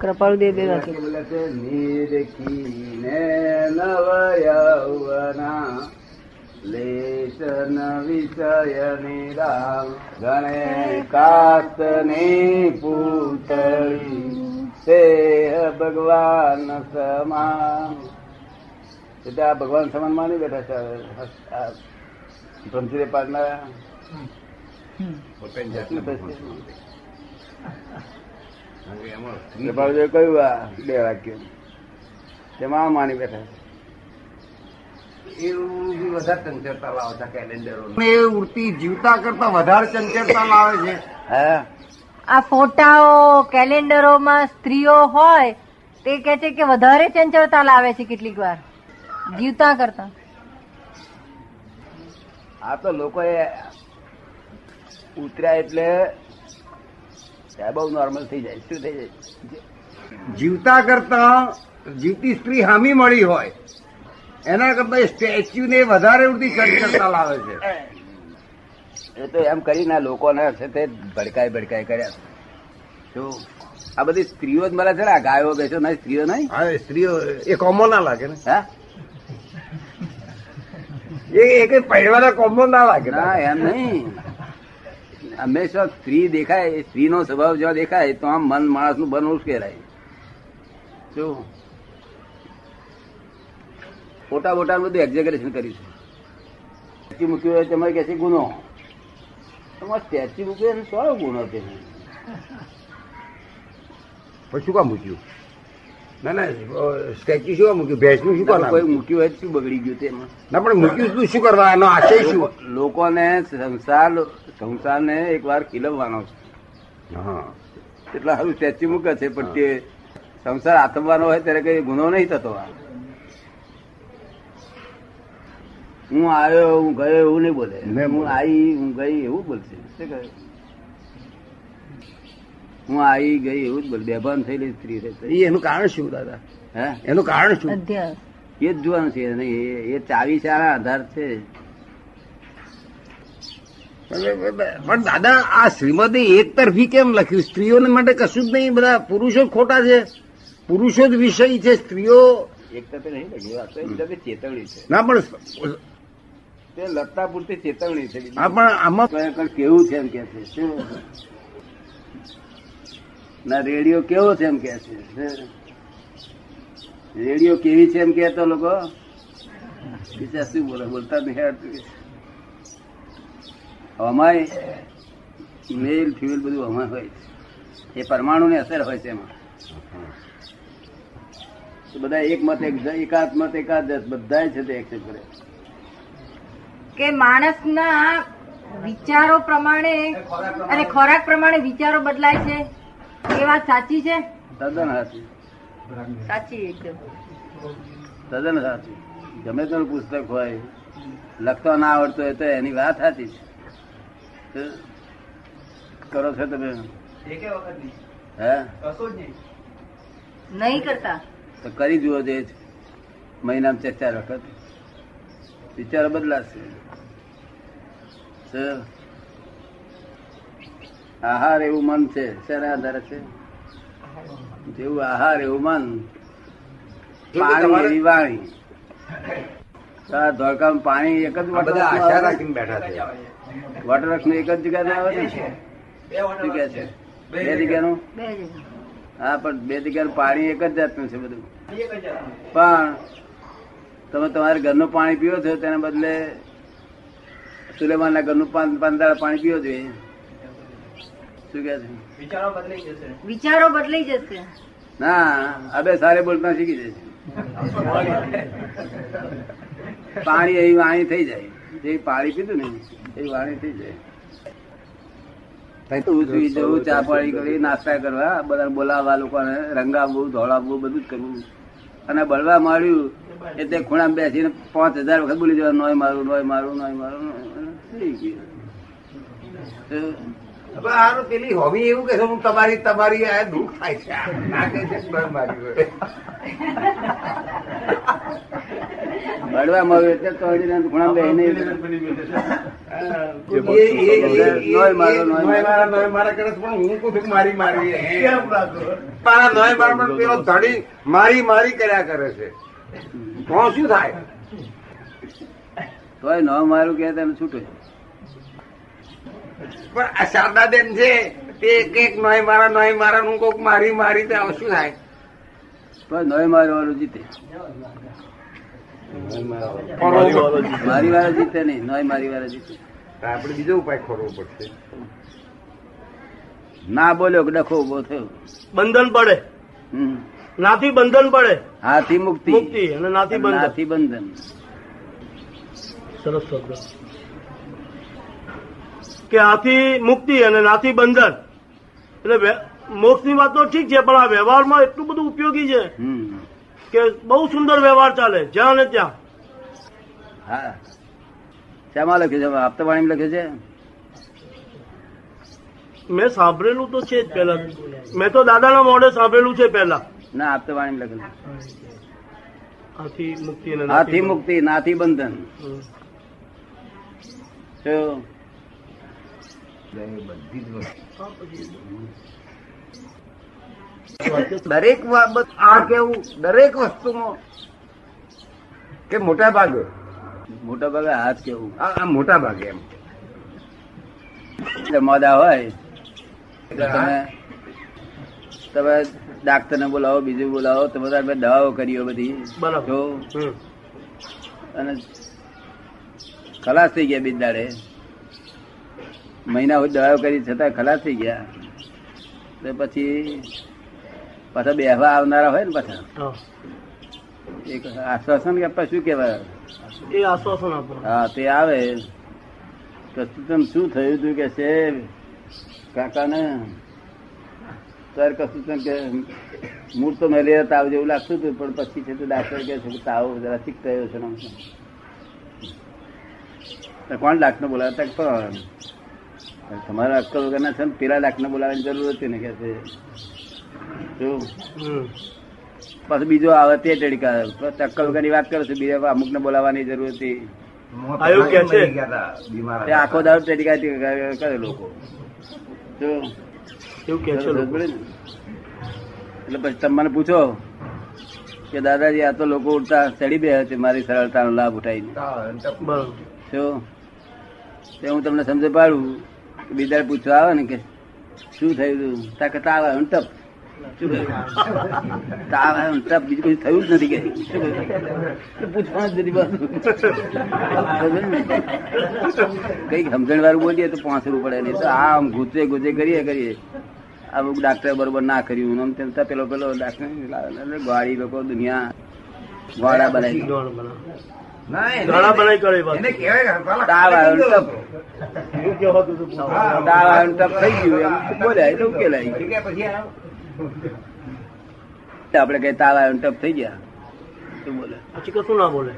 કૃપાળુદેવ દે વાક્ય બોલે છે નિરખીને નવ યૌવના લેશન વિષય નિરામ. ગણે કાસ્તની પૂતળી. તે ભગવાન સમાન. એટલે આ ભગવાન સમાન માની બેઠા છે આ પાડનારા કૃપાળુદેવે કહ્યું આ બે વાક્ય. તેમાં આ માની બેઠા એ વૃત્તિ જીવતા કરતા વધારે ચંચળતા લાવે છે. હા? આ ફોટાઓ કેલેન્ડરોમાં સ્ત્રીઓ હોય તે કે છે કે વધારે ચંચળતા લાવે છે કેટલીક વાર. જીવતા કરતા. આ તો લોકોએ ઉતર્યા એટલે આ બહુ નોર્મલ થઈ જાય. શું થઈ જાય? જીવતા કરતા જીવતી સ્ત્રી હામી મળી હોય એના કરતા સ્ટેચ્યુ ને વધારે ઉડતી કરતા લાવે છે. એ તો એમ કરીને લોકોને છે તે ભડકાઈ ભડકાઈ કર્યા શું આ બધી સ્ત્રીઓ જ મળે છે ને? આ ગાયો બેસો નહીં સ્ત્રીઓ નહીં? હા સ્ત્રીઓ એ કોમો ના લાગે ને. હા? એ એક પહેરવાના કોમો ના લાગે. ના એમ નહીં. હંમેશા સ્ત્રી દેખાય, એ સ્ત્રીનો સ્વભાવ જો દેખાય, તો આમ મન માણસનું બનવું ઉશ્કેરાય શું? ફોટા બોટા બધું એક્ઝેગરેશન કરીશું. સ્ટેચ્યુ મૂક્યું હોય તમારે કે છે ગુનો. તમારે સ્ટેચ્યુ મૂક્યું શું ગુનો છે. પછી કામ મૂક્યું? ના ના સ્ટેચ્યુ શું મૂક્યું? ભેંસનું શું કરવા કોઈ મૂક્યું હોય શું બગડી ગયું તેમાં ના પણ મૂક્યું શું શું કરવા? એનો આશય શું? લોકોને સંસાર સંસારને એક વાર ખીલવવાનો છે. હા. એટલા સારું સ્ટેચ્યુ મૂકે છે પણ તે સંસાર આથમવાનો હોય ત્યારે કઈ ગુનો નહીં થતો હું આવ્યો હું ગયો એવું નહીં બોલે. હું આવી હું ગઈ એવું બોલશે. શું કહે? હું આવી ગઈ એવું જ બોલ બેભાન થયેલી સ્ત્રી છે. એનું કારણ શું દાદા? હે? એનું કારણ શું? એ જ જોવાનું છે એ- એ ચાવી છે આધાર છે. પણ દાદા આ શ્રીમદે એક તરફી કેમ લખ્યું? સ્ત્રીઓને માટે કશું જ નહીં બધા પુરુષો જ ખોટા છે. પુરુષો જ વિષય છે સ્ત્રીઓ એક તરફે નહીં લખ્યું આ એક ચેતવણી છે. ના પણ તે લગતા પૂરતી ચેતવણી છે હા પણ આમાં કેવું છે એમ કે છે. શું? ના, રેડિયો કેવો છે એમ કે છે? રેડિયો કેવી છે એમ કેતો લોકો? બીજા શું બોલે? બોલતા નહીં. અમાય મેલ ફ્યુલ બધું અમાય હોય છે. એ પરમાણુ ને અસર હોય છે એમાં. બધા એક મત, એક એકાદ મત, એકાદ બધા છે તે એક્સેપ્ટ કરે. કે માણસના વિચારો પ્રમાણે અને ખોરાક પ્રમાણે વિચારો બદલાય છે? એ વાત સાચી છે? તદ્દન સાચી. સાચી એકદમ. તદ્દન સાચી. ગમે તેનું પુસ્તક હોય લખતો ના આવડતો હોય તો એની વાત સાચી છે. કરો છો તમે? હે? નહીં. કરતા? તો કરી જુઓ જે મહિનામાં ચાર ચાર વખત. વિચારો બદલાશે. તો આહાર એવું મન છે શેના આધારે છે? જેવું આહાર એવું મન. પાણી એવી વાણી ધોળકામાં પાણી એક જ આશા રાખીને બેઠા છે. વોટરનું એક જ જગ્યા આવે ને શું કહે છે? બે જગ્યાનું? હા પણ બે જગ્યાનું પાણી એક જ જાતનું છે બધું. પણ તમે તમારે ઘરનું પાણી પીવો છો તેના બદલે સુલેમાનના ઘરનું પાન પાંદાળ પાણી પીવો જોઈએ. શું કે છે? વિચારો બદલાઈ જશે. ના અબે સારે બોલતા શીખી જશે પાણી એવી વાણી થઈ જાય. જે પાણી પીધું ને એ વાણી થઈ જાય. તું સુઈ જવું ચા પાણી કરી નાસ્તા કરવા બધા બોલાવવા લોકોને રંગાવવું ધોળાવવું બધું જ કરવું. અને બળવા માર્યું એટલે ખૂણા બેસીને પાંચ હજાર વખત બોલી જવા નોય મારું નોય મારું નોય મારું થઈ ગયું. આનું પેલી હોવી એવું કે હું તમારી તમારી આ દુઃખ થાય છે. ના કહે છે સ્વયં મારી હોય. મળ્યું એટલે તો એ- નોય મારો, મારો. કે કર્યા કરે છે. કોણ શું થાય? તોય ન મારું કે તેને છૂટે પણ આ શારદાબેન છે તે એક એક નોય મારા નોય મારા નું કોક મારી મારી તો શું થાય? પણ નોય મારવાનું વાળું જીતે. મારી વાળા જીતે નહીં નોય મારી વાળા જીતે. આપણે બીજો ઉપાય ખોરવો પડશે. ના બોલ્યો કે ડખો ઊભો થયો. બંધન પડે. હમ. નાથી બંધન પડે. હાથી મુક્તિ. મુક્તિ અને નાથી બંધન. નાથી બંધન. સરસ શબ્દ કે આથી મુક્તિ અને નાથી બંધન. એટલે મોક્ષની વાત તો ઠીક છે પણ આ વ્યવહારમાં એટલું બધું ઉપયોગી છે કે બહુ સુંદર વ્યવહાર ચાલે જ્યાં ને ત્યાં. હા. શામાં લખ્યું છે? હપ્તાવાણી લખ્યું છે? મેં સાંભળેલું તો છે જ પેલા મેં તો દાદાના મોઢે સાંભળેલું છે પેલા ના હપ્તાવાણી લખેલું હાથી મુક્તિ હાથી મુક્તિ નાથી બંધન? બધી જ વસ્તુ દરેક બાબત આ કેવું? દરેક વસ્તુમાં કે મોટા ભાગે? મોટા ભાગે હાથ કેવું. આ મોટા ભાગે એમ. એટલે મોદા હોય. તમે તમે ડાક્ટર ને બોલાવો બીજું બોલાવો તમે તારે દવાઓ કરીઓ બધી. બરાબર. અને ખલાસ થઈ ગયા બિદાડે મહિના સુધી દવાઓ કરી છતાં ખલાસ થઈ ગયા. તો પછી પાછા બેહવા આવનારા હોય ને પાછા? એક આશ્વાસન કે શું કહેવાય? એ આશ્વાસન હા તે આવે. કસ્તુતમ શું થયું તું કે છે? કાકા ને સર કસ્તુતમ કે મૂળ તો મેલેરિયા તાવ જેવું લાગતું હતું પણ પછી છે તો ડાક્ટર કે છે કે તાવ જરા ચીક થયો છે તો કોણ ડાક્ટર બોલાવતા પણ તમારા અક્કલ વગરના છે ને પેલા ડાક્ટર બોલાવવાની જરૂર હતી ને કે છે. શું? બીજો આવે તે ટેડકા અક્કલ વગરની વાત કરો છો બીજા અમુક ને બોલાવવાની જરૂર હતી. આયુ કે છે? બીમાર તે આખો દાડો ટેડકા કરે લોકો. જો એવું કે છે એટલે પછી તમે મને પૂછો કે દાદાજી આ તો લોકો ઉડતા ચડી બે છે મારી સરળતાનો લાભ ઉઠાવીને. શું? તે હું તમને સમજ પાડું બીજા પૂછવા આવે ને કે શું થયું તું? તા કે તાવ આવ્યો ને કહ્યું? તાવ આવ્યો ને ટપ બીજું કઈ થયું જ નથી કે. પૂછવાનું જ નથી બસ. કંઈક સમજણ વાળું બોલીએ તો પાંચરું પડે. નહીં તો આમ ગુજે ગુજે કરીએ કરીએ. આ ડાક્ટર બરોબર ના કર્યું. આમ તેમ પેલો પેલો ડાક્ટર ગાડી લોકો દુનિયા ગોળા બનાવી ઘણા બનાવી કરે એને કહેવાય તાવ આવ્યો ટપ એવું કહેવાતું હતું. હા. તાવ આવ્યો થઈ ગયું એમ બોલ્યા? એટલે ઉકેલાઈ પછી આપડે કઈ તાવ આવ્યો ટપ થઈ ગયા? શું બોલે? પછી કશું ના બોલે.